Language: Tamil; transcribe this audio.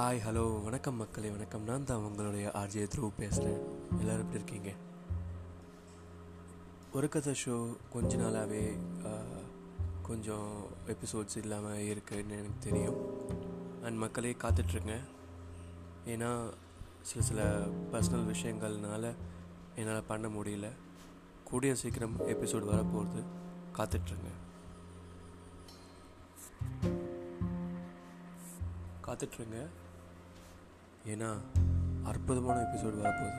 ஹாய் ஹலோ வணக்கம் மக்களே வணக்கம். நான் தான் உங்களுடைய ஆர்ஜே த்ரூ பேசுகிறேன் எல்லோரும் எப்படி இருக்கீங்க? ஒரு கதை ஷோ கொஞ்ச நாளாகவே கொஞ்சம் எபிசோட்ஸ் இல்லாமல் இருக்குன்னு எனக்கு தெரியும். அண்ட் மக்களே காத்துட்ருங்க. ஏன்னா சில சில பர்சனல் விஷயங்கள்னால என்னால் பண்ண முடியல. கூடிய சீக்கிரம் எபிசோட் வரப்போகிறது காத்துட்ருங்க. காத்துட்ருங்க. ஏன்னா அற்புதமான எபிசோடு வரப்போகுது.